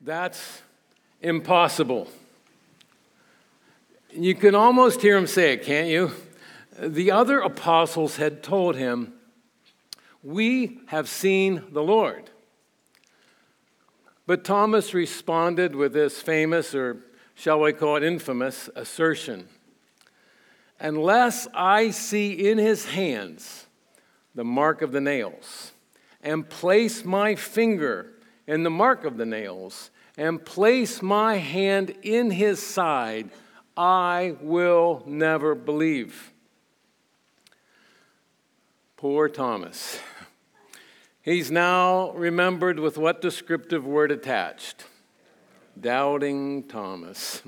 That's impossible. You can almost hear him say it, can't you? The other apostles had told him, We have seen the Lord. But Thomas responded with this famous, or shall we call it infamous, assertion Unless I see in his hands the mark of the nails, and place my finger in the mark of the nails, and place my hand in his side, I will never believe. Poor Thomas. He's now remembered with what descriptive word attached? Doubting Thomas.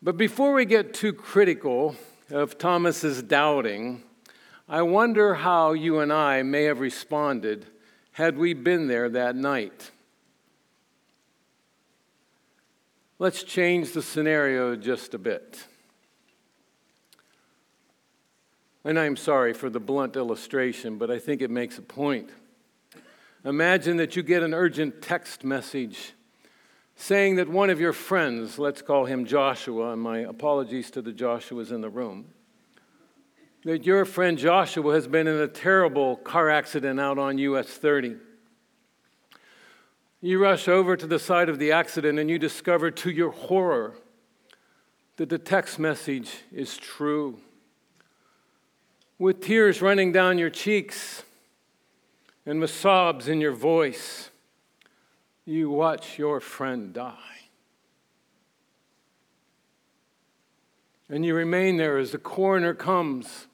But before we get too critical of Thomas's doubting, I wonder how you and I may have responded had we been there that night. Let's change the scenario just a bit. And I'm sorry for the blunt illustration, but I think it makes a point. Imagine that you get an urgent text message saying that one of your friends, let's call him Joshua, and my apologies to the Joshuas in the room, that your friend Joshua has been in a terrible car accident out on US 30. You rush over to the site of the accident and you discover to your horror that the text message is true. With tears running down your cheeks and with sobs in your voice, you watch your friend die. And you remain there as the coroner comes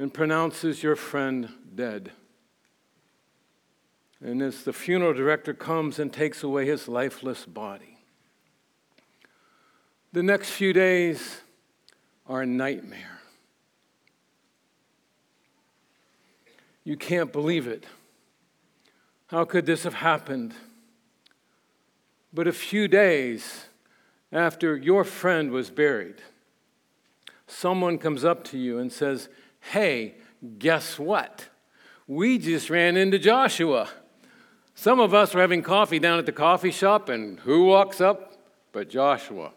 and pronounces your friend dead. And as the funeral director comes and takes away his lifeless body, the next few days are a nightmare. You can't believe it. How could this have happened? But a few days after your friend was buried, someone comes up to you and says, Hey, guess what? We just ran into Joshua. Some of us were having coffee down at the coffee shop, and who walks up but Joshua?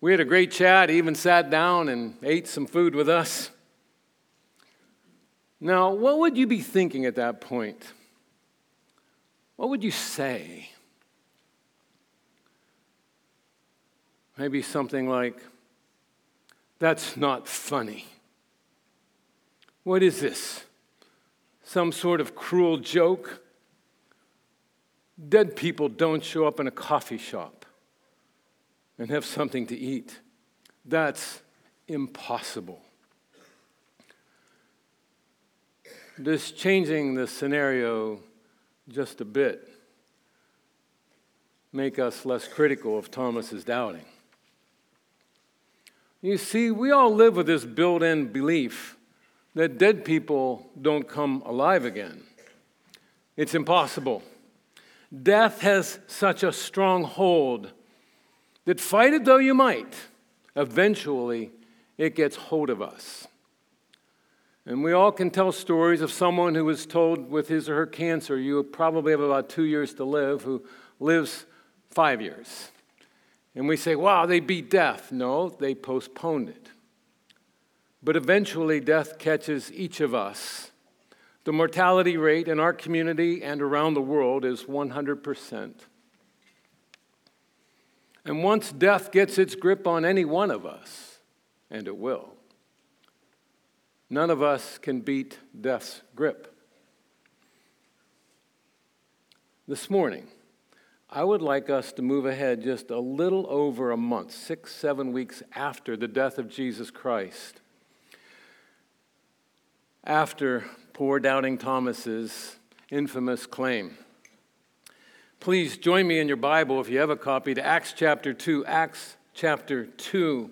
We had a great chat, he even sat down and ate some food with us. Now, what would you be thinking at that point? What would you say? Maybe something like, That's not funny. What is this? Some sort of cruel joke? Dead people don't show up in a coffee shop and have something to eat. That's impossible. This changing the scenario just a bit make us less critical of Thomas's doubting. You see, we all live with this built in belief that dead people don't come alive again. It's impossible. Death has such a strong hold that, fight it though you might, eventually it gets hold of us. And we all can tell stories of someone who was told with his or her cancer, you probably have about two years to live, who lives five years. And we say, wow, they beat death. No, they postponed it. But eventually, death catches each of us. The mortality rate in our community and around the world is 100%. And once death gets its grip on any one of us, and it will, none of us can beat death's grip. This morning, I would like us to move ahead just a little over a month, six, seven weeks after the death of Jesus Christ after poor doubting Thomas's infamous claim. Please join me in your Bible, if you have a copy, to Acts chapter 2. Acts chapter 2.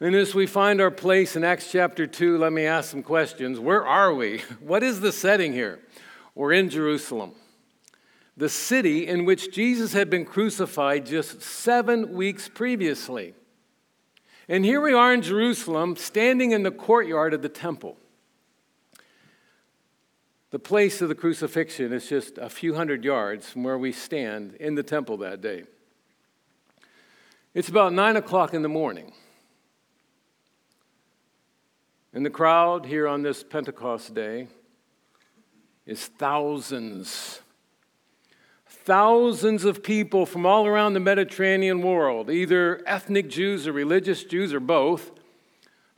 And as we find our place in Acts chapter 2, let me ask some questions. Where are we? What is the setting here? We're in Jerusalem, the city in which Jesus had been crucified just seven weeks previously. And here we are in Jerusalem, standing in the courtyard of the temple. The place of the crucifixion is just a few hundred yards from where we stand in the temple that day. It's about nine o'clock in the morning. And the crowd here on this Pentecost day is thousands. Thousands of people from all around the Mediterranean world, either ethnic Jews or religious Jews or both,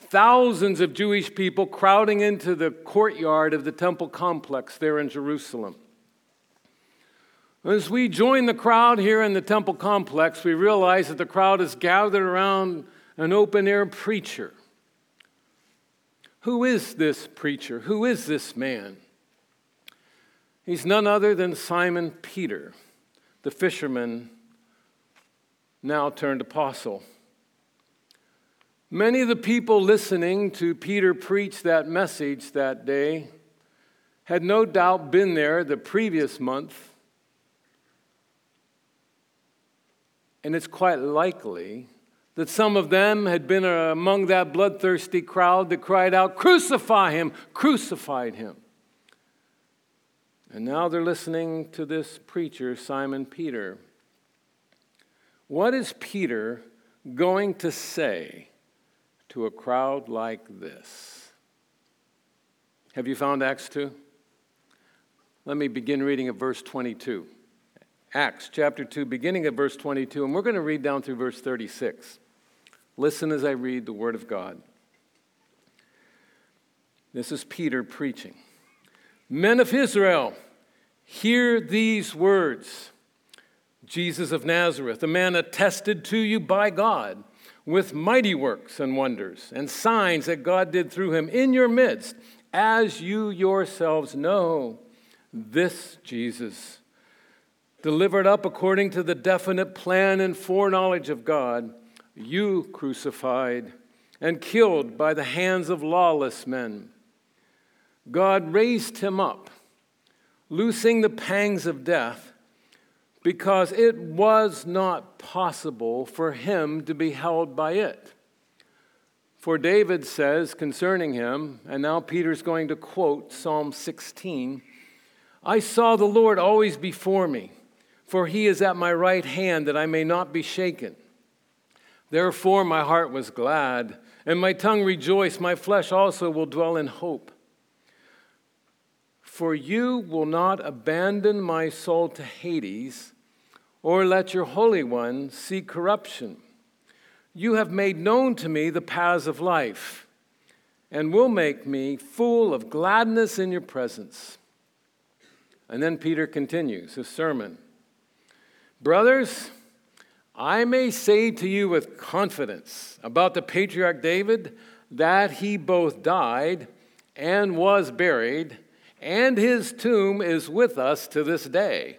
thousands of Jewish people crowding into the courtyard of the temple complex there in Jerusalem. As we join the crowd here in the temple complex, we realize that the crowd is gathered around an open air preacher. Who is this preacher? Who is this man? He's none other than Simon Peter, the fisherman, now turned apostle. Many of the people listening to Peter preach that message that day had no doubt been there the previous month. And it's quite likely that some of them had been among that bloodthirsty crowd that cried out, Crucify him, crucified him. And now they're listening to this preacher, Simon Peter. What is Peter going to say to a crowd like this. Have you found Acts 2? Let me begin reading at verse 22. Acts chapter 2, beginning at verse 22, and we're going to read down through verse 36. Listen as I read the Word of God. This is Peter preaching. Men of Israel, hear these words Jesus of Nazareth, a man attested to you by God with mighty works and wonders and signs that God did through him in your midst, as you yourselves know. This Jesus, delivered up according to the definite plan and foreknowledge of God, you crucified and killed by the hands of lawless men. God raised him up, loosing the pangs of death because it was not possible for him to be held by it. For David says concerning him, and now Peter's going to quote Psalm 16 I saw the Lord always before me, for he is at my right hand that I may not be shaken. Therefore my heart was glad, and my tongue rejoiced, my flesh also will dwell in hope. For you will not abandon my soul to Hades or let your Holy One see corruption. You have made known to me the paths of life, and will make me full of gladness in your presence. And then Peter continues his sermon Brothers, I may say to you with confidence about the patriarch David that he both died and was buried, and his tomb is with us to this day.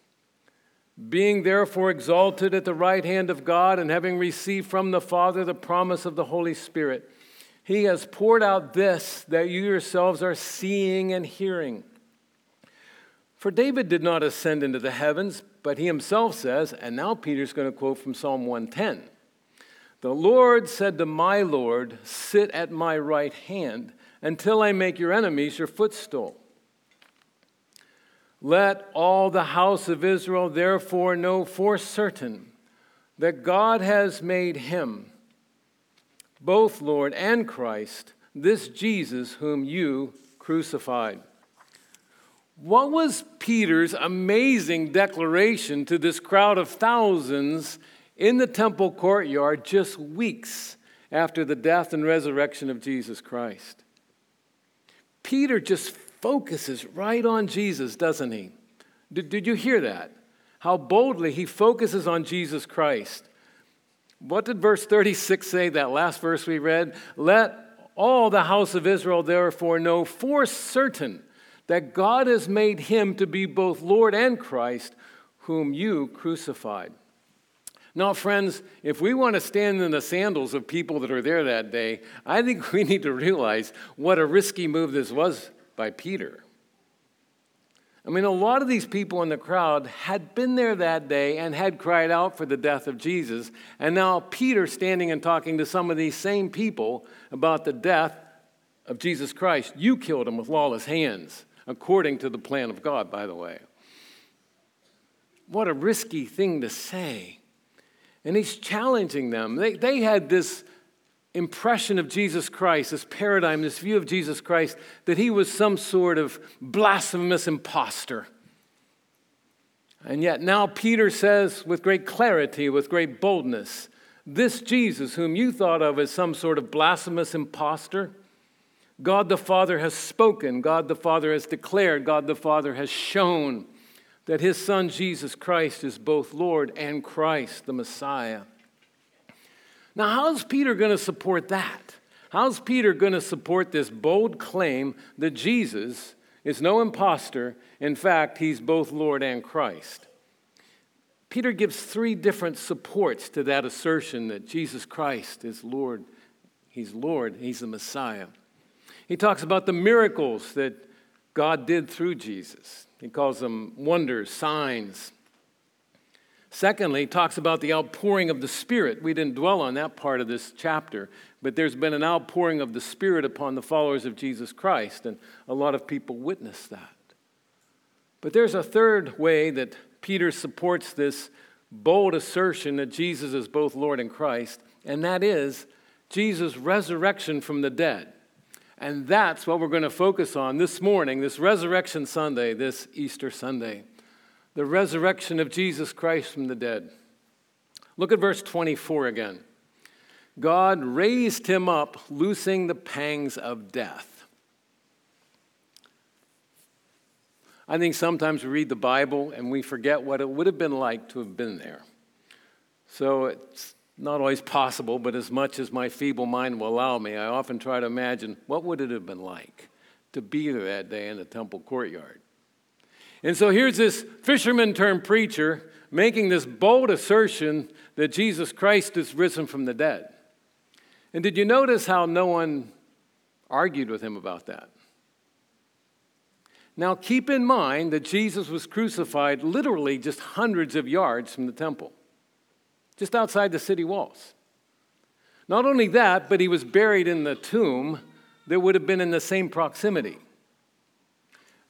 Being therefore exalted at the right hand of God, and having received from the Father the promise of the Holy Spirit, he has poured out this that you yourselves are seeing and hearing. For David did not ascend into the heavens, but he himself says, and now Peter's going to quote from Psalm 110 The Lord said to my Lord, Sit at my right hand until I make your enemies your footstool. Let all the house of Israel therefore know for certain that God has made him, both Lord and Christ, this Jesus whom you crucified. What was Peter's amazing declaration to this crowd of thousands in the temple courtyard just weeks after the death and resurrection of Jesus Christ? Peter just focuses right on Jesus, doesn't he? Did, did you hear that? How boldly he focuses on Jesus Christ. What did verse 36 say, that last verse we read? Let all the house of Israel therefore know for certain that God has made him to be both Lord and Christ, whom you crucified. Now, friends, if we want to stand in the sandals of people that are there that day, I think we need to realize what a risky move this was by Peter. I mean, a lot of these people in the crowd had been there that day and had cried out for the death of Jesus. And now Peter standing and talking to some of these same people about the death of Jesus Christ. You killed him with lawless hands, according to the plan of God, by the way. What a risky thing to say. And he's challenging them. They, they had this impression of Jesus Christ, this paradigm, this view of Jesus Christ, that he was some sort of blasphemous impostor. And yet now Peter says with great clarity, with great boldness, this Jesus, whom you thought of as some sort of blasphemous impostor, God the Father has spoken, God the Father has declared, God the Father has shown that his Son Jesus Christ is both Lord and Christ, the Messiah. Now, how's Peter going to support that? How's Peter going to support this bold claim that Jesus is no impostor? In fact, he's both Lord and Christ. Peter gives three different supports to that assertion that Jesus Christ is Lord. He's Lord, he's the Messiah. He talks about the miracles that God did through Jesus. He calls them wonders, signs, Secondly, talks about the outpouring of the Spirit. We didn't dwell on that part of this chapter, but there's been an outpouring of the Spirit upon the followers of Jesus Christ, and a lot of people witness that. But there's a third way that Peter supports this bold assertion that Jesus is both Lord and Christ, and that is Jesus' resurrection from the dead. And that's what we're going to focus on this morning, this Resurrection Sunday, this Easter Sunday the resurrection of Jesus Christ from the dead. Look at verse 24 again. God raised him up, loosing the pangs of death. I think sometimes we read the Bible and we forget what it would have been like to have been there. So it's not always possible, but as much as my feeble mind will allow me, I often try to imagine what would it have been like to be there that day in the temple courtyard. And so here's this fisherman turned preacher making this bold assertion that Jesus Christ is risen from the dead. And did you notice how no one argued with him about that? Now, keep in mind that Jesus was crucified literally just hundreds of yards from the temple, just outside the city walls. Not only that, but he was buried in the tomb that would have been in the same proximity.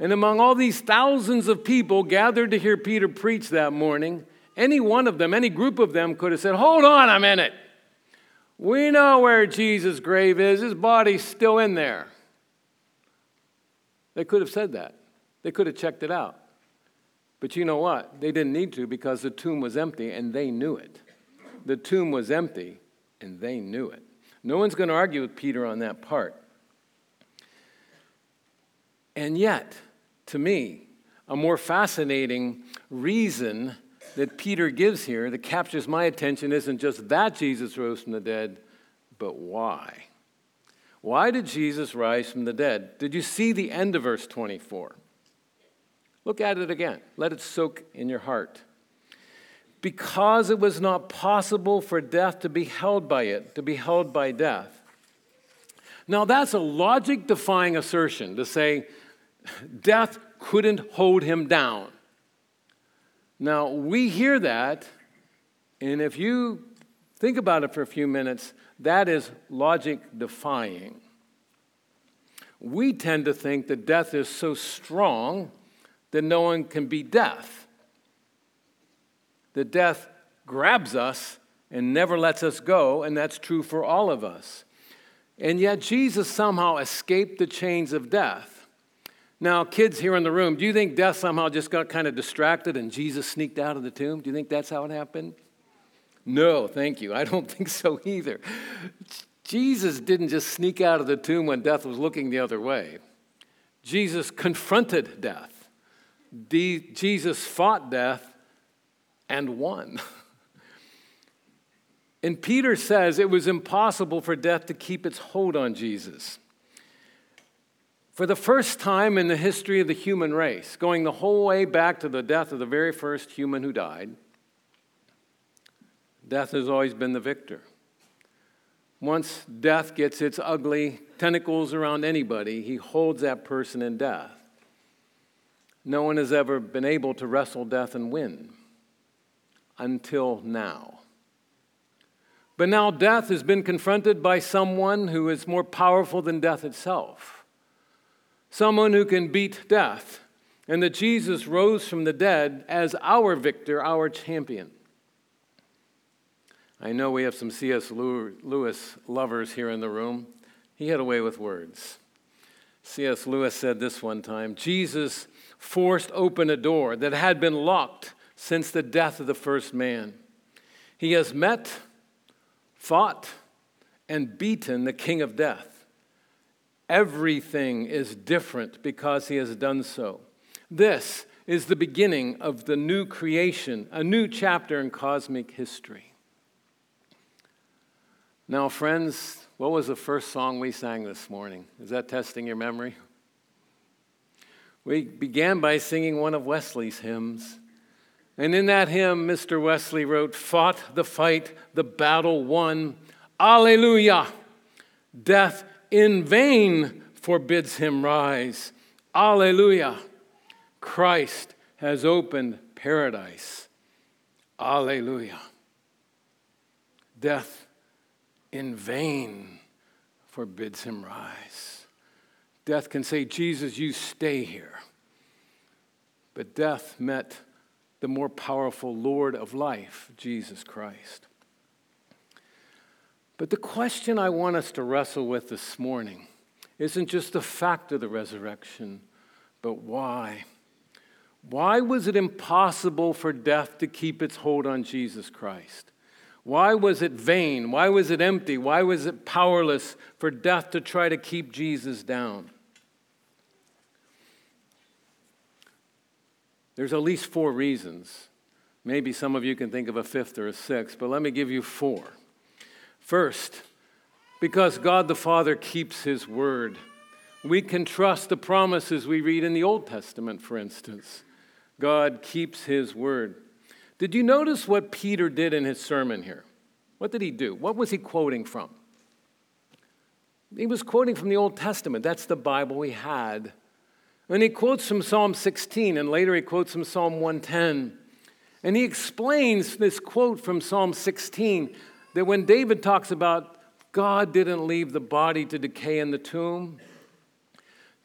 And among all these thousands of people gathered to hear Peter preach that morning, any one of them, any group of them could have said, Hold on a minute. We know where Jesus' grave is. His body's still in there. They could have said that. They could have checked it out. But you know what? They didn't need to because the tomb was empty and they knew it. The tomb was empty and they knew it. No one's going to argue with Peter on that part. And yet, to me, a more fascinating reason that Peter gives here that captures my attention isn't just that Jesus rose from the dead, but why. Why did Jesus rise from the dead? Did you see the end of verse 24? Look at it again. Let it soak in your heart. Because it was not possible for death to be held by it, to be held by death. Now, that's a logic defying assertion to say Death couldn't hold him down. Now, we hear that, and if you think about it for a few minutes, that is logic defying. We tend to think that death is so strong that no one can beat death. That death grabs us and never lets us go, and that's true for all of us. And yet, Jesus somehow escaped the chains of death. Now, kids here in the room, do you think death somehow just got kind of distracted and Jesus sneaked out of the tomb? Do you think that's how it happened? No, thank you. I don't think so either. Jesus didn't just sneak out of the tomb when death was looking the other way. Jesus confronted death. Jesus fought death and won. And Peter says it was impossible for death to keep its hold on Jesus. For the first time in the history of the human race, going the whole way back to the death of the very first human who died, death has always been the victor. Once death gets its ugly tentacles around anybody, he holds that person in death. No one has ever been able to wrestle death and win until now. But now death has been confronted by someone who is more powerful than death itself, someone who can beat death, and that Jesus rose from the dead as our victor, our champion. I know we have some C.S. Lewis lovers here in the room. He had a way with words. C.S. Lewis said this one time Jesus forced open a door that had been locked since the death of the first man. He has met fought and beaten the king of death. Everything is different because he has done so. This is the beginning of the new creation, a new chapter in cosmic history. Now, friends, what was the first song we sang this morning? Is that testing your memory? We began by singing one of Wesley's hymns. And in that hymn, Mr. Wesley wrote, Fought the fight, the battle won. Alleluia! Death in vain forbids him rise. Alleluia! Christ has opened paradise. Alleluia! Death in vain forbids him rise. Death can say, Jesus, you stay here. But death met the more powerful Lord of life, Jesus Christ. But the question I want us to wrestle with this morning isn't just the fact of the resurrection, but why. Why was it impossible for death to keep its hold on Jesus Christ? Why was it vain? Why was it empty? Why was it powerless for death to try to keep Jesus down? There's at least four reasons. Maybe some of you can think of a fifth or a sixth, but let me give you four. First, because God the Father keeps His word. We can trust the promises we read in the Old Testament, for instance. God keeps His word. Did you notice what Peter did in his sermon here? What did he do? What was he quoting from? He was quoting from the Old Testament. That's the Bible we had and he quotes from Psalm 16, and later he quotes from Psalm 110. And he explains this quote from Psalm 16 that when David talks about God didn't leave the body to decay in the tomb,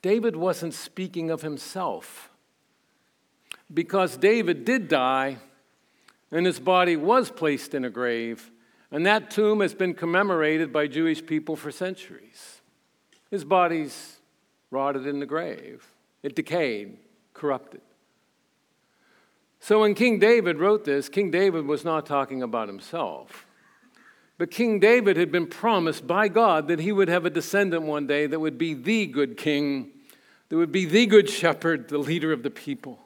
David wasn't speaking of himself. Because David did die, and his body was placed in a grave, and that tomb has been commemorated by Jewish people for centuries. His body's rotted in the grave. It decayed, corrupted. So when King David wrote this, King David was not talking about himself. But King David had been promised by God that he would have a descendant one day that would be the good king, that would be the good shepherd, the leader of the people.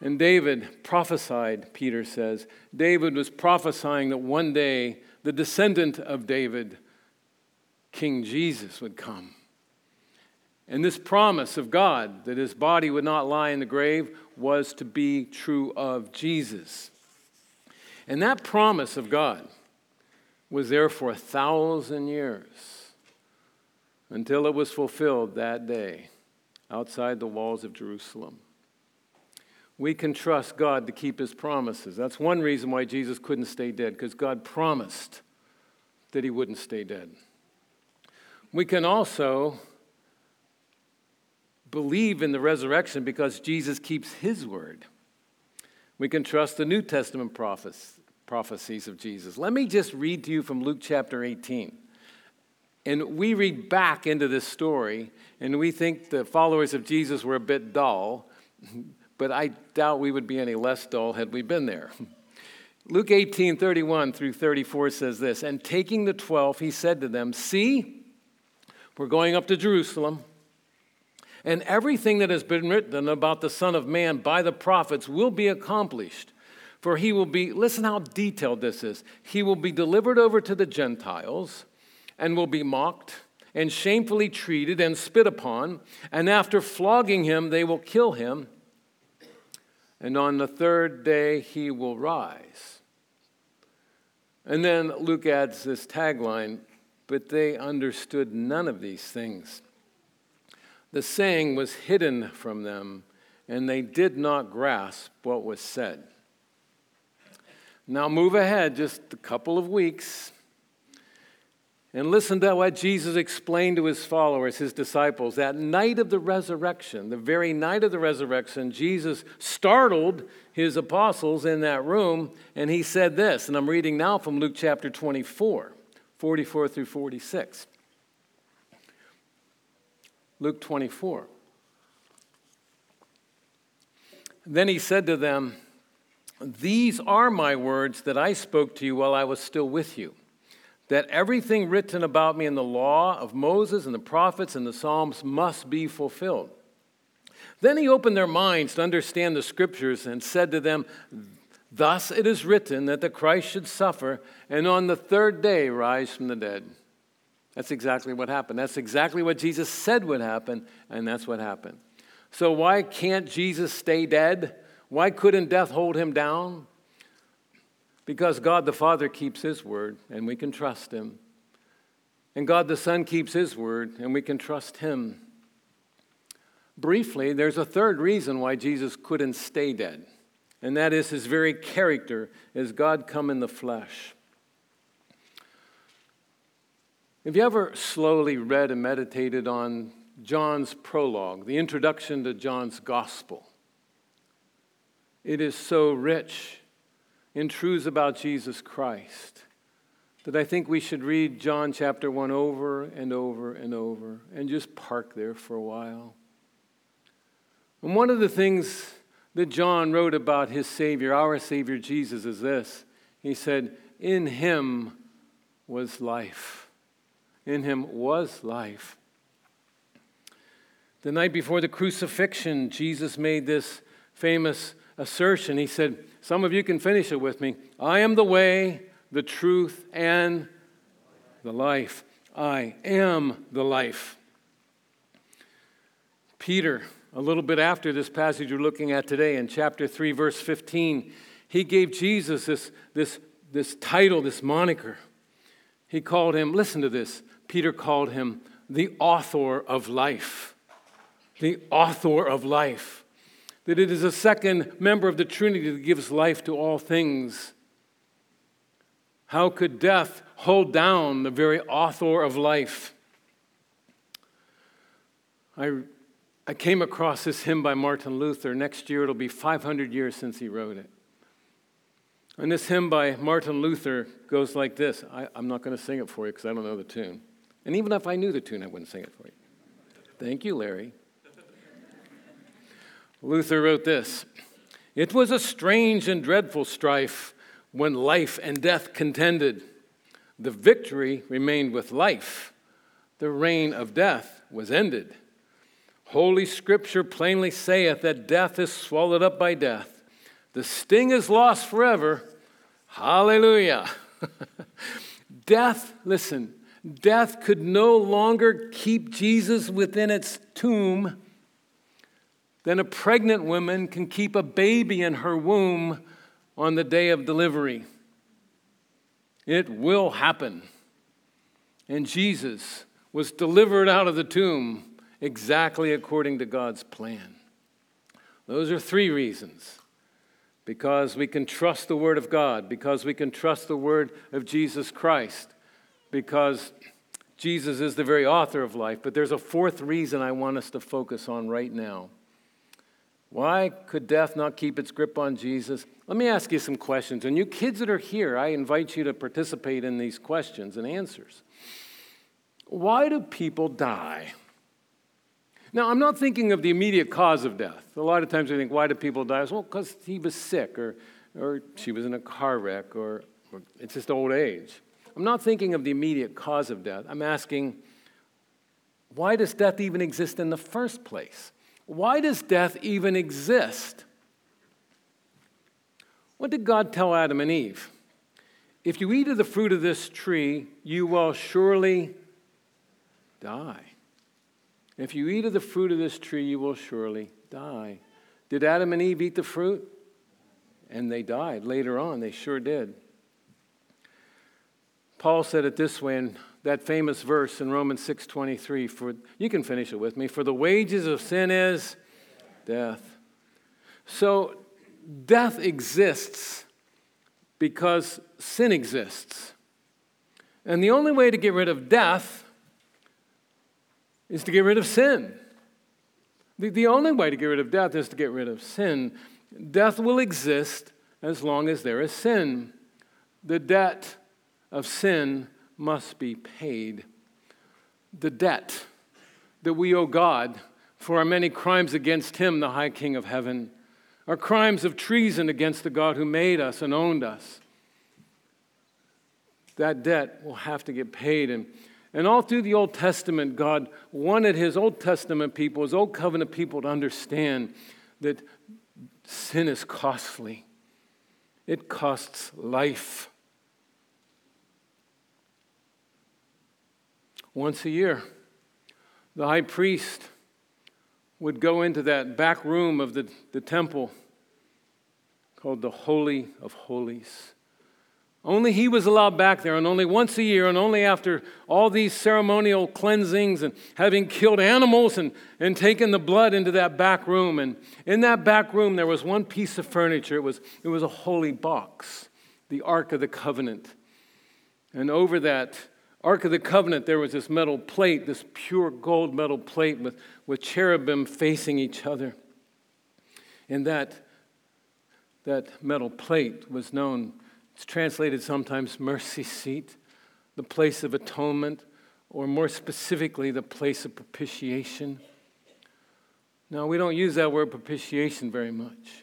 And David prophesied, Peter says. David was prophesying that one day the descendant of David, King Jesus, would come. And this promise of God that his body would not lie in the grave was to be true of Jesus. And that promise of God was there for a thousand years until it was fulfilled that day outside the walls of Jerusalem. We can trust God to keep his promises. That's one reason why Jesus couldn't stay dead, because God promised that he wouldn't stay dead. We can also believe in the resurrection because Jesus keeps his word. We can trust the New Testament prophecies of Jesus. Let me just read to you from Luke chapter 18. And we read back into this story, and we think the followers of Jesus were a bit dull, but I doubt we would be any less dull had we been there. Luke 18, 31 through 34 says this And taking the twelve, he said to them, See, we're going up to Jerusalem and everything that has been written about the Son of Man by the prophets will be accomplished. For he will be, listen how detailed this is. He will be delivered over to the Gentiles and will be mocked and shamefully treated and spit upon, and after flogging him, they will kill him, and on the third day he will rise. And then Luke adds this tagline, but they understood none of these things. The saying was hidden from them, and they did not grasp what was said. Now, move ahead just a couple of weeks and listen to what Jesus explained to his followers, his disciples. That night of the resurrection, the very night of the resurrection, Jesus startled his apostles in that room, and he said this, and I'm reading now from Luke chapter 24, 44 through 46. Luke 24. Then he said to them, These are my words that I spoke to you while I was still with you that everything written about me in the law of Moses and the prophets and the Psalms must be fulfilled. Then he opened their minds to understand the scriptures and said to them, Thus it is written that the Christ should suffer and on the third day rise from the dead. That's exactly what happened. That's exactly what Jesus said would happen, and that's what happened. So, why can't Jesus stay dead? Why couldn't death hold him down? Because God the Father keeps His word, and we can trust Him. And God the Son keeps His word, and we can trust Him. Briefly, there's a third reason why Jesus couldn't stay dead, and that is His very character as God come in the flesh. Have you ever slowly read and meditated on John's prologue, the introduction to John's gospel? It is so rich in truths about Jesus Christ that I think we should read John chapter 1 over and over and over and just park there for a while. And one of the things that John wrote about his Savior, our Savior Jesus, is this. He said, In him was life. In him was life. The night before the crucifixion, Jesus made this famous assertion. He said, some of you can finish it with me. I am the way, the truth, and the life. I am the life. Peter, a little bit after this passage we're looking at today in chapter 3, verse 15, he gave Jesus this, this, this title, this moniker. He called him, listen to this, Peter called him the author of life. The author of life that it is a second member of the Trinity that gives life to all things. How could death hold down the very author of life? I, I came across this hymn by Martin Luther. Next year it'll be 500 years since he wrote it. And this hymn by Martin Luther goes like this. I, I'm not going to sing it for you because I don't know the tune. And even if I knew the tune, I wouldn't sing it for you. Thank you, Larry. Luther wrote this It was a strange and dreadful strife when life and death contended. The victory remained with life, the reign of death was ended. Holy Scripture plainly saith that death is swallowed up by death. The sting is lost forever. Hallelujah. death, listen, death could no longer keep Jesus within its tomb then a pregnant woman can keep a baby in her womb on the day of delivery. It will happen. And Jesus was delivered out of the tomb exactly according to God's plan. Those are three reasons. Because we can trust the Word of God, because we can trust the Word of Jesus Christ, because Jesus is the very author of life. But there's a fourth reason I want us to focus on right now. Why could death not keep its grip on Jesus? Let me ask you some questions. And you kids that are here, I invite you to participate in these questions and answers. Why do people die? Now, I'm not thinking of the immediate cause of death. A lot of times we think, why do people die? Well, because he was sick, or, or she was in a car wreck, or, or it's just old age. I'm not thinking of the immediate cause of death. I'm asking, why does death even exist in the first place? Why does death even exist? What did God tell Adam and Eve? If you eat of the fruit of this tree, you will surely die. If you eat of the fruit of this tree, you will surely die. Did Adam and Eve eat the fruit? And they died later on. They sure did. Paul said it this way in that famous verse in Romans 6:23 for you can finish it with me for the wages of sin is death. So death exists because sin exists. And the only way to get rid of death is to get rid of sin. The, the only way to get rid of death is to get rid of sin. Death will exist as long as there is sin. The debt of sin must be paid. The debt that we owe God for our many crimes against Him, the High King of Heaven, our crimes of treason against the God who made us and owned us. That debt will have to get paid. And and all through the Old Testament, God wanted his Old Testament people, his Old Covenant people, to understand that sin is costly, it costs life. Once a year, the high priest would go into that back room of the, the temple called the Holy of Holies. Only he was allowed back there, and only once a year, and only after all these ceremonial cleansings and having killed animals and, and taken the blood into that back room. And in that back room, there was one piece of furniture. It was, it was a holy box, the Ark of the Covenant. And over that Ark of the Covenant, there was this metal plate, this pure gold metal plate with, with cherubim facing each other. And that, that metal plate was known it's translated sometimes mercy seat, the place of atonement, or more specifically, the place of propitiation. Now, we don't use that word propitiation very much,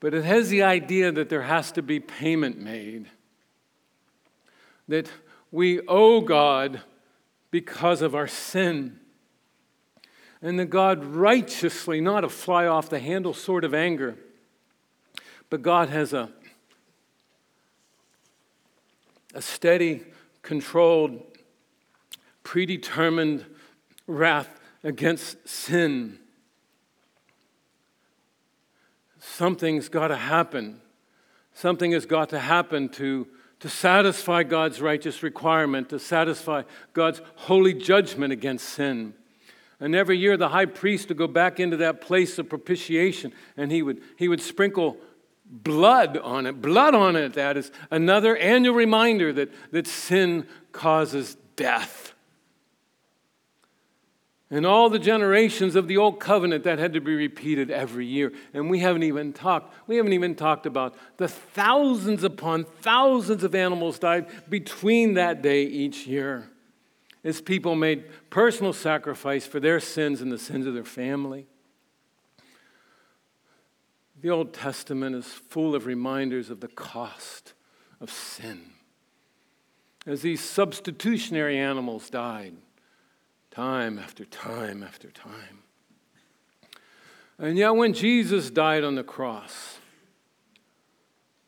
but it has the idea that there has to be payment made, that we owe God because of our sin. And that God righteously, not a fly off the handle sort of anger, but God has a a steady, controlled, predetermined wrath against sin. Something's got to happen. Something has got to happen to, to satisfy God's righteous requirement, to satisfy God's holy judgment against sin. And every year, the high priest would go back into that place of propitiation and he would, he would sprinkle blood on it. Blood on it, that is another annual reminder that, that sin causes death. And all the generations of the old covenant that had to be repeated every year. And we haven't even talked, we haven't even talked about the thousands upon thousands of animals died between that day each year. As people made personal sacrifice for their sins and the sins of their family. The Old Testament is full of reminders of the cost of sin. As these substitutionary animals died, time after time after time. And yet, when Jesus died on the cross,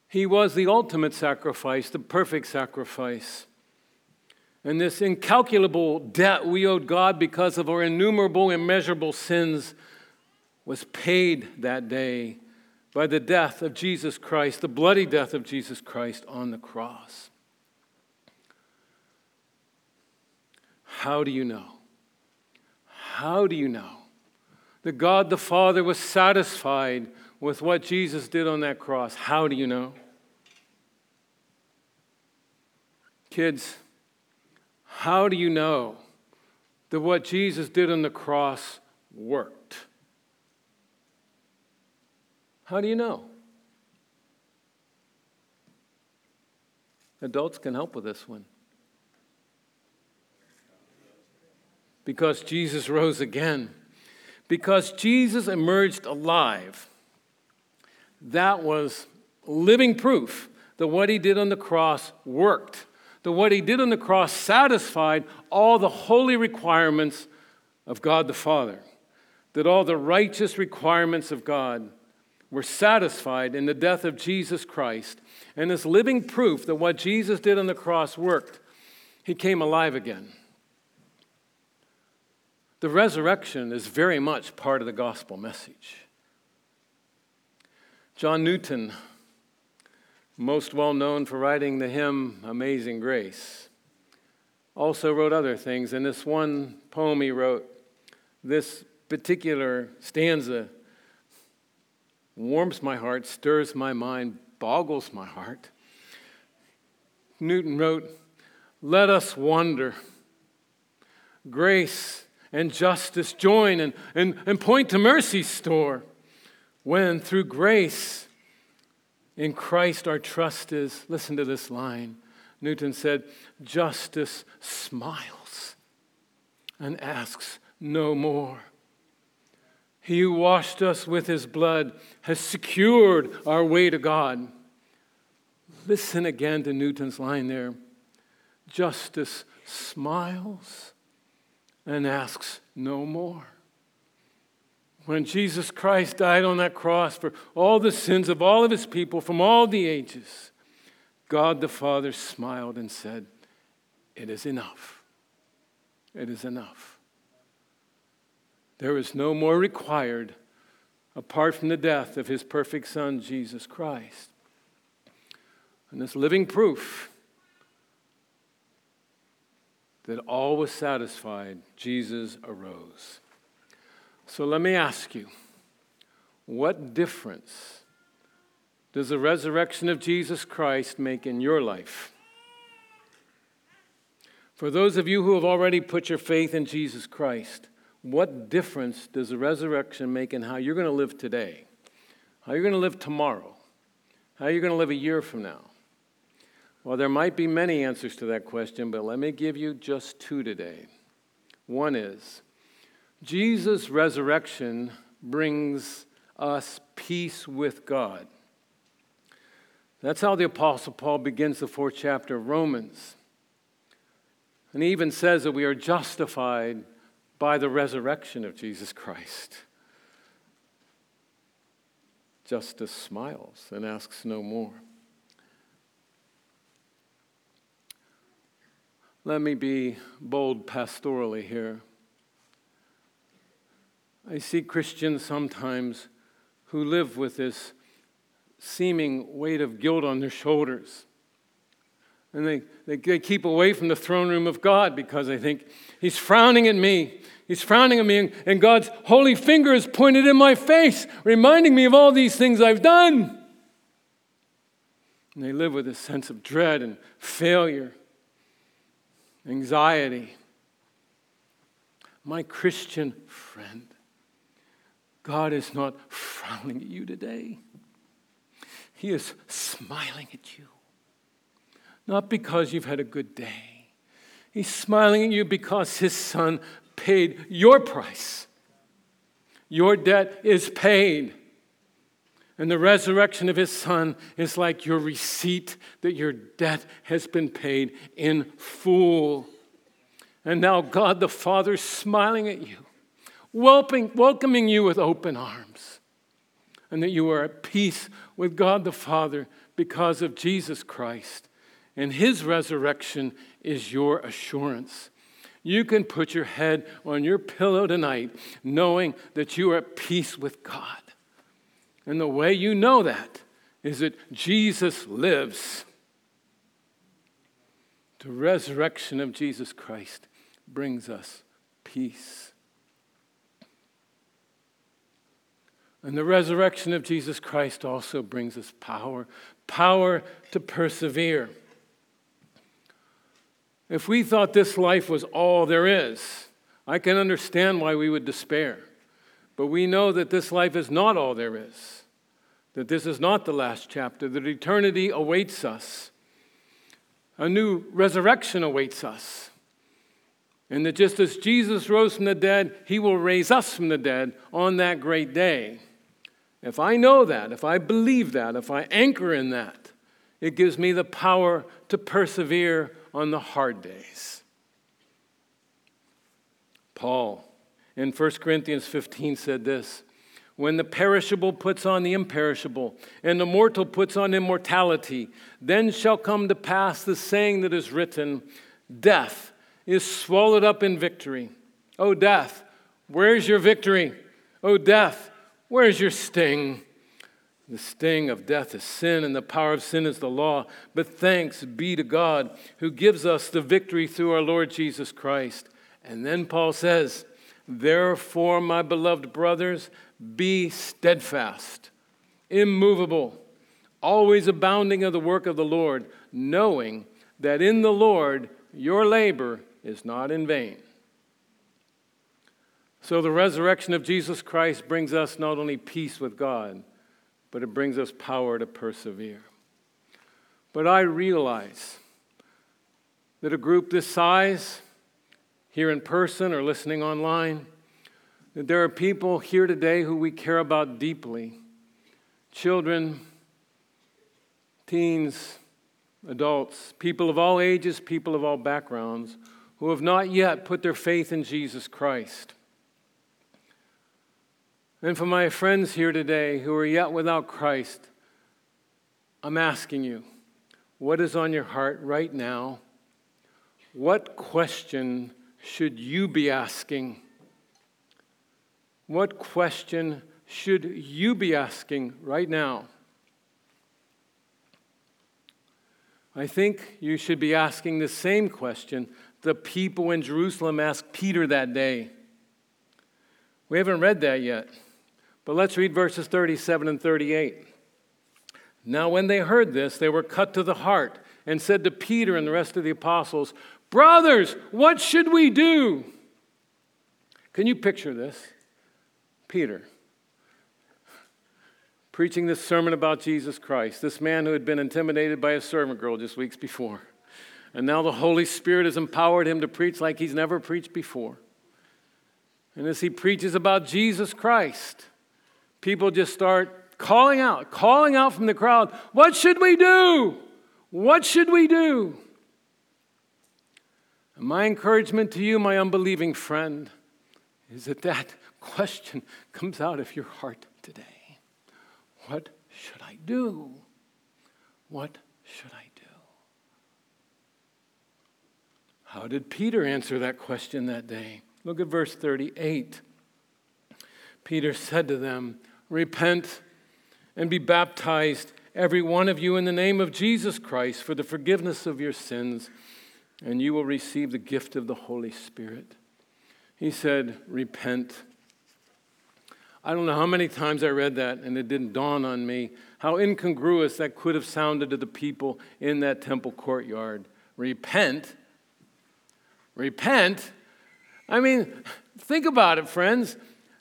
he was the ultimate sacrifice, the perfect sacrifice. And this incalculable debt we owed God because of our innumerable, immeasurable sins was paid that day by the death of Jesus Christ, the bloody death of Jesus Christ on the cross. How do you know? How do you know that God the Father was satisfied with what Jesus did on that cross? How do you know? Kids, how do you know that what Jesus did on the cross worked? How do you know? Adults can help with this one. Because Jesus rose again. Because Jesus emerged alive. That was living proof that what he did on the cross worked. That what he did on the cross satisfied all the holy requirements of God the Father. That all the righteous requirements of God were satisfied in the death of Jesus Christ. And this living proof that what Jesus did on the cross worked, he came alive again. The resurrection is very much part of the gospel message. John Newton, most well known for writing the hymn Amazing Grace, also wrote other things. In this one poem he wrote, this particular stanza warms my heart, stirs my mind, boggles my heart. Newton wrote, Let us wonder. Grace and justice join and, and, and point to mercy's store when through grace in Christ our trust is. Listen to this line. Newton said, Justice smiles and asks no more. He who washed us with his blood has secured our way to God. Listen again to Newton's line there. Justice smiles and asks no more. When Jesus Christ died on that cross for all the sins of all of his people from all the ages, God the Father smiled and said, It is enough. It is enough. There is no more required apart from the death of his perfect Son, Jesus Christ. And this living proof that all was satisfied, Jesus arose. So let me ask you what difference does the resurrection of Jesus Christ make in your life? For those of you who have already put your faith in Jesus Christ, what difference does the resurrection make in how you're going to live today? How you're going to live tomorrow? How you're going to live a year from now? Well, there might be many answers to that question, but let me give you just two today. One is Jesus' resurrection brings us peace with God. That's how the Apostle Paul begins the fourth chapter of Romans. And he even says that we are justified by the resurrection of Jesus Christ. Justice smiles and asks no more. Let me be bold pastorally here. I see Christians sometimes who live with this seeming weight of guilt on their shoulders. And they, they, they, keep away from the throne room of God because they think, He's frowning at me. He's frowning at me, and, and God's holy finger is pointed in my face, reminding me of all these things I've done. And they live with a sense of dread and failure anxiety. My Christian friend, God is not frowning at you today. He is smiling at you. Not because you've had a good day, He's smiling at you because His Son paid your price. Your debt is paid. And the resurrection of his son is like your receipt that your debt has been paid in full. And now God the Father is smiling at you, welcoming you with open arms, and that you are at peace with God the Father because of Jesus Christ. And his resurrection is your assurance. You can put your head on your pillow tonight knowing that you are at peace with God. And the way you know that is that Jesus lives. The resurrection of Jesus Christ brings us peace. And the resurrection of Jesus Christ also brings us power power to persevere. If we thought this life was all there is, I can understand why we would despair. But we know that this life is not all there is, that this is not the last chapter, that eternity awaits us. A new resurrection awaits us. And that just as Jesus rose from the dead, he will raise us from the dead on that great day. If I know that, if I believe that, if I anchor in that, it gives me the power to persevere on the hard days. Paul in 1 Corinthians 15 said this When the perishable puts on the imperishable, and the mortal puts on immortality, then shall come to pass the saying that is written Death is swallowed up in victory. O death, Where's your victory? O death, where's your sting? The sting of death is sin, and the power of sin is the law. But thanks be to God who gives us the victory through our Lord Jesus Christ. And then Paul says, Therefore, my beloved brothers, be steadfast, immovable, always abounding of the work of the Lord, knowing that in the Lord your labor is not in vain. So, the resurrection of Jesus Christ brings us not only peace with God, but it brings us power to persevere. But I realize that a group this size, here in person or listening online, that there are people here today who we care about deeply children, teens, adults, people of all ages, people of all backgrounds, who have not yet put their faith in Jesus Christ. And for my friends here today who are yet without Christ, I'm asking you, what is on your heart right now? What question should you be asking? What question should you be asking right now? I think you should be asking the same question the people in Jerusalem asked Peter that day. We haven't read that yet. But let's read verses 37 and 38. Now, when they heard this, they were cut to the heart and said to Peter and the rest of the apostles, Brothers, what should we do? Can you picture this? Peter preaching this sermon about Jesus Christ, this man who had been intimidated by a servant girl just weeks before. And now the Holy Spirit has empowered him to preach like he's never preached before. And as he preaches about Jesus Christ, people just start calling out, calling out from the crowd, What should we do? What should we do? And my encouragement to you, my unbelieving friend, is that that question comes out of your heart today. What should I do? What should I do? How did Peter answer that question that day? Look at verse 38. Peter said to them, Repent and be baptized, every one of you, in the name of Jesus Christ for the forgiveness of your sins, and you will receive the gift of the Holy Spirit. He said, Repent. I don't know how many times I read that and it didn't dawn on me how incongruous that could have sounded to the people in that temple courtyard. Repent? Repent? I mean, think about it, friends.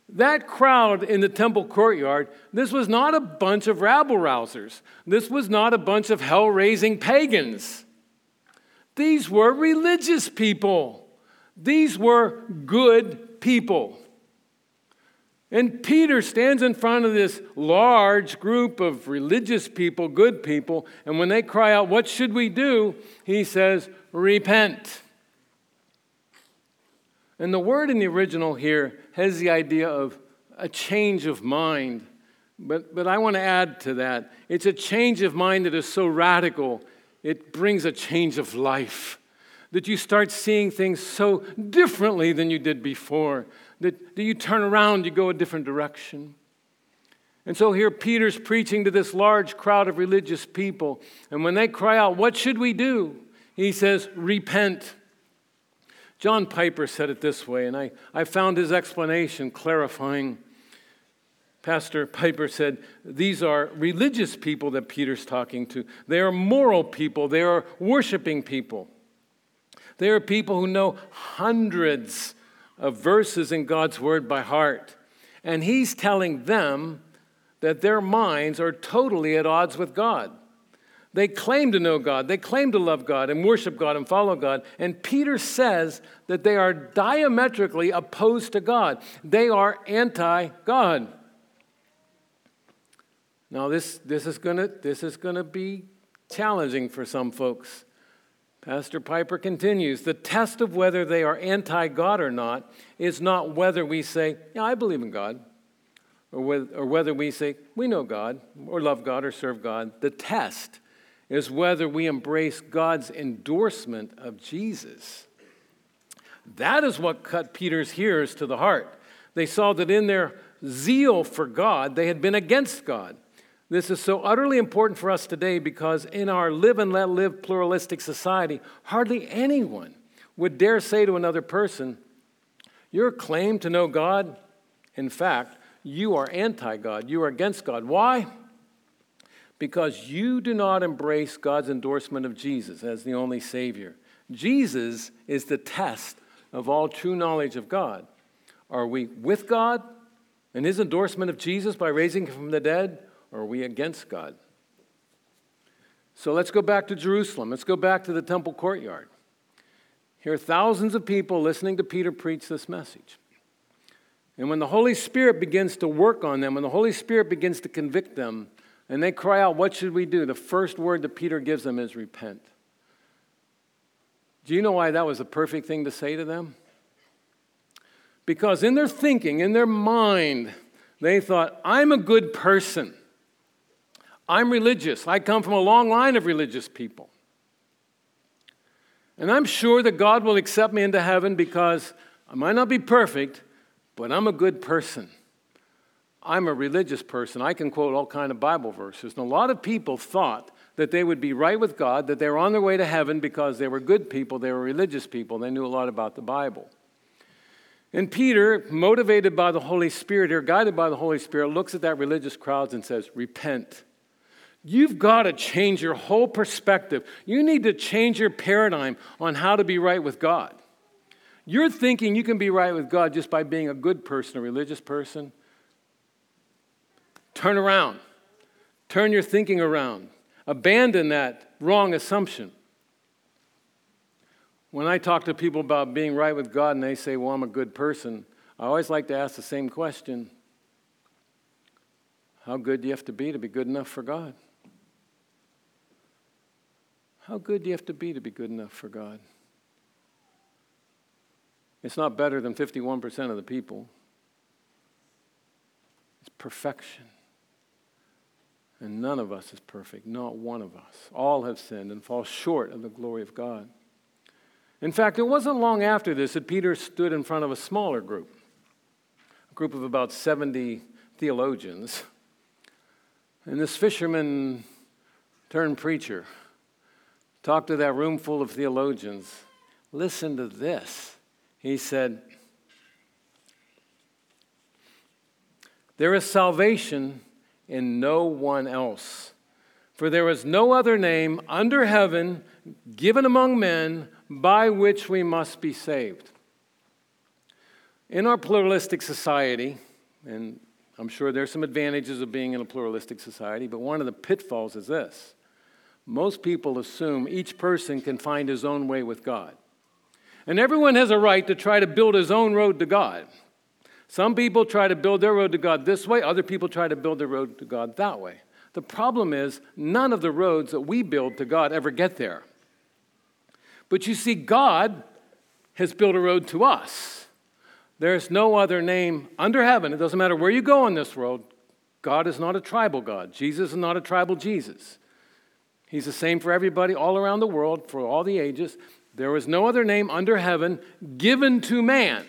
That crowd in the temple courtyard, this was not a bunch of rabble rousers. This was not a bunch of hell raising pagans. These were religious people. These were good people. And Peter stands in front of this large group of religious people, good people, and when they cry out, What should we do? he says, Repent. And the word in the original here has the idea of a change of mind. But, but I want to add to that it's a change of mind that is so radical, it brings a change of life. That you start seeing things so differently than you did before. That, that you turn around, you go a different direction. And so here Peter's preaching to this large crowd of religious people. And when they cry out, What should we do? He says, Repent. John Piper said it this way, and I, I found his explanation clarifying. Pastor Piper said, These are religious people that Peter's talking to. They are moral people, they are worshiping people. They are people who know hundreds of verses in God's Word by heart. And he's telling them that their minds are totally at odds with God. They claim to know God, they claim to love God and worship God and follow God. And Peter says that they are diametrically opposed to God, they are anti God. Now, this, this is going this is going to be challenging for some folks. Pastor Piper continues The test of whether they are anti God or not is not whether we say, Yeah, I believe in God, or whether, or whether we say, We know God, or love God, or serve God. The test is whether we embrace God's endorsement of Jesus. That is what cut Peter's hearers to the heart. They saw that in their zeal for God, they had been against God. This is so utterly important for us today because in our live and let live pluralistic society, hardly anyone would dare say to another person, Your claim to know God, in fact, you are anti God. You are against God. Why? Because you do not embrace God's endorsement of Jesus as the only Savior. Jesus is the test of all true knowledge of God. Are we with God and His endorsement of Jesus by raising Him from the dead, or are we against God? So let's go back to Jerusalem. Let's go back to the temple courtyard. Here are thousands of people listening to Peter preach this message. And when the Holy Spirit begins to work on them, when the Holy Spirit begins to convict them, and they cry out, What should we do? The first word that Peter gives them is repent. Do you know why that was the perfect thing to say to them? Because in their thinking, in their mind, they thought, I'm a good person. I'm religious. I come from a long line of religious people. And I'm sure that God will accept me into heaven because I might not be perfect, but I'm a good person. I'm a religious person. I can quote all kind of Bible verses. And a lot of people thought that they would be right with God, that they were on their way to heaven because they were good people, they were religious people, they knew a lot about the Bible. And Peter, motivated by the Holy Spirit or guided by the Holy Spirit, looks at that religious crowds and says, Repent. You've got to change your whole perspective. You need to change your paradigm on how to be right with God. You're thinking you can be right with God just by being a good person, a religious person. Turn around. Turn your thinking around. Abandon that wrong assumption. When I talk to people about being right with God and they say, Well, I'm a good person, I always like to ask the same question How good do you have to be to be good enough for God? How good do you have to be to be good enough for God? It's not better than 51% of the people. It's perfection. And none of us is perfect, not one of us. All have sinned and fall short of the glory of God. In fact, it wasn't long after this that Peter stood in front of a smaller group, a group of about 70 theologians. And this fisherman turned preacher talked to that room full of theologians. Listen to this. He said, There is salvation in no one else. For there is no other name under heaven given among men by which we must be saved. In our pluralistic society, and I'm sure there's some advantages of being in a pluralistic society, but one of the pitfalls is this. Most people assume each person can find his own way with God. And everyone has a right to try to build his own road to God. Some people try to build their road to God this way, other people try to build their road to God that way. The problem is, none of the roads that we build to God ever get there. But you see, God has built a road to us. There's no other name under heaven. It doesn't matter where you go in this world, God is not a tribal God. Jesus is not a tribal Jesus. He's the same for everybody all around the world, for all the ages. There was no other name under heaven given to man.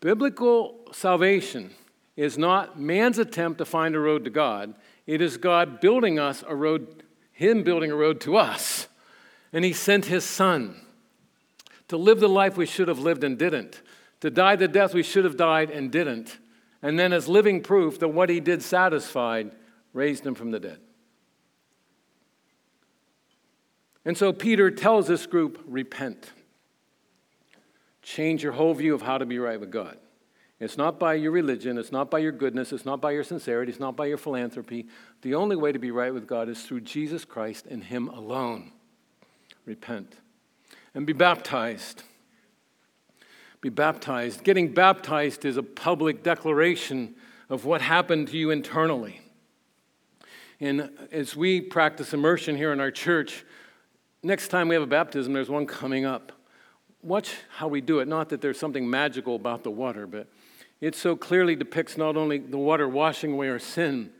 Biblical salvation is not man's attempt to find a road to God. It is God building us a road, Him building a road to us. And He sent His Son to live the life we should have lived and didn't, to die the death we should have died and didn't, and then as living proof that what He did satisfied, raised Him from the dead. And so Peter tells this group repent. Change your whole view of how to be right with God. It's not by your religion, it's not by your goodness, it's not by your sincerity, it's not by your philanthropy. The only way to be right with God is through Jesus Christ and Him alone. Repent and be baptized. Be baptized. Getting baptized is a public declaration of what happened to you internally. And as we practice immersion here in our church, next time we have a baptism, there's one coming up. Watch how we do it. Not that there's something magical about the water, but it so clearly depicts not only the water washing away our sin,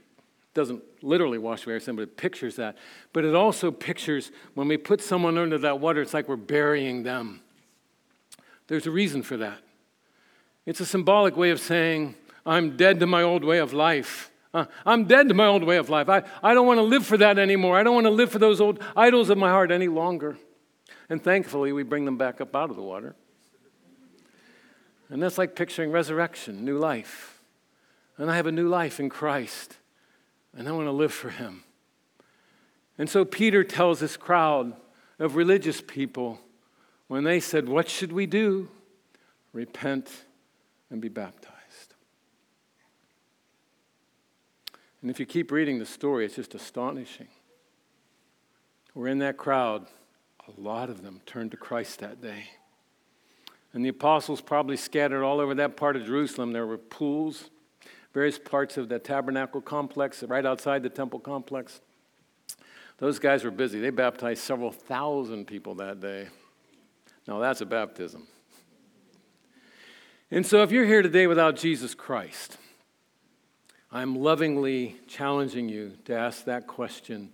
doesn't literally wash away our sin, but it pictures that. But it also pictures when we put someone under that water, it's like we're burying them. There's a reason for that. It's a symbolic way of saying, I'm dead to my old way of life. I'm dead to my old way of life. I, I don't want to live for that anymore. I don't want to live for those old idols of my heart any longer. And thankfully, we bring them back up out of the water. And that's like picturing resurrection, new life. And I have a new life in Christ, and I want to live for Him. And so Peter tells this crowd of religious people when they said, What should we do? Repent and be baptized. And if you keep reading the story, it's just astonishing. We're in that crowd. A lot of them turned to Christ that day. And the apostles probably scattered all over that part of Jerusalem. There were pools, various parts of the tabernacle complex, right outside the temple complex. Those guys were busy. They baptized several thousand people that day. Now, that's a baptism. And so, if you're here today without Jesus Christ, I'm lovingly challenging you to ask that question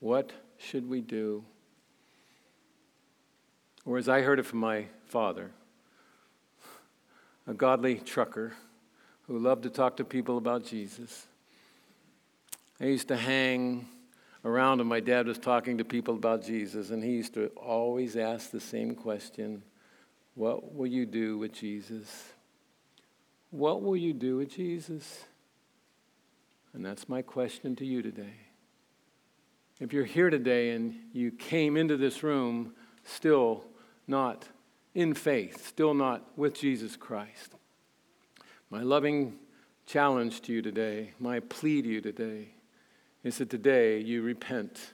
what should we do? Or, as I heard it from my father, a godly trucker who loved to talk to people about Jesus. I used to hang around and my dad was talking to people about Jesus, and he used to always ask the same question What will you do with Jesus? What will you do with Jesus? And that's my question to you today. If you're here today and you came into this room still not in faith, still not with Jesus Christ, my loving challenge to you today, my plea to you today, is that today you repent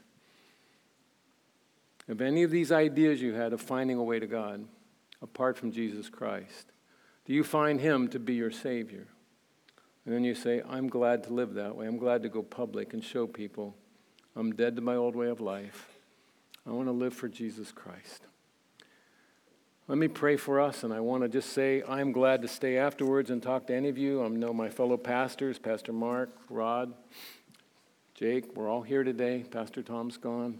of any of these ideas you had of finding a way to God apart from Jesus Christ. Do you find Him to be your Savior? And then you say, I'm glad to live that way. I'm glad to go public and show people I'm dead to my old way of life. I want to live for Jesus Christ. Let me pray for us, and I want to just say I'm glad to stay afterwards and talk to any of you. I know my fellow pastors, Pastor Mark, Rod, Jake, we're all here today. Pastor Tom's gone.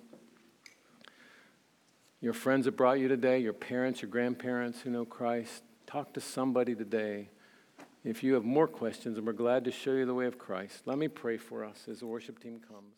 Your friends that brought you today, your parents, your grandparents who know Christ, talk to somebody today. If you have more questions, and we're glad to show you the way of Christ, let me pray for us as the worship team comes.